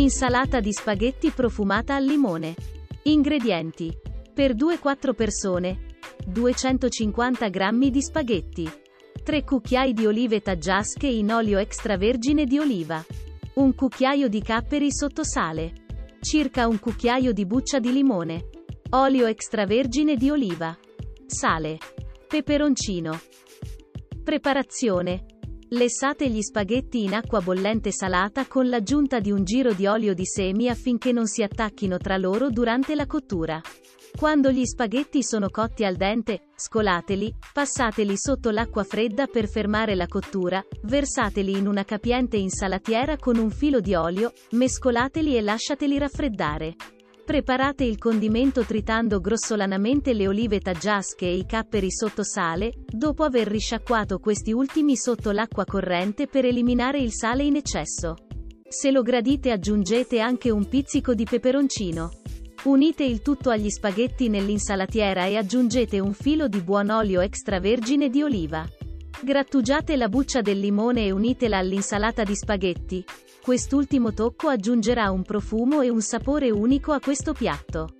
Insalata di spaghetti profumata al limone. Ingredienti. Per 2-4 persone. 250 g di spaghetti. 3 cucchiai di olive taggiasche in olio extravergine di oliva. Un cucchiaio di capperi sotto sale. Circa un cucchiaio di buccia di limone. Olio extravergine di oliva. Sale. Peperoncino. Preparazione. Lessate gli spaghetti in acqua bollente salata con l'aggiunta di un giro di olio di semi affinché non si attacchino tra loro durante la cottura. Quando gli spaghetti sono cotti al dente, scolateli, passateli sotto l'acqua fredda per fermare la cottura, versateli in una capiente insalatiera con un filo di olio, mescolateli e lasciateli raffreddare. Preparate il condimento tritando grossolanamente le olive taggiasche e i capperi sotto sale, dopo aver risciacquato questi ultimi sotto l'acqua corrente per eliminare il sale in eccesso. Se lo gradite aggiungete anche un pizzico di peperoncino. Unite il tutto agli spaghetti nell'insalatiera e aggiungete un filo di buon olio extravergine di oliva. Grattugiate la buccia del limone e unitela all'insalata di spaghetti. Quest'ultimo tocco aggiungerà un profumo e un sapore unico a questo piatto.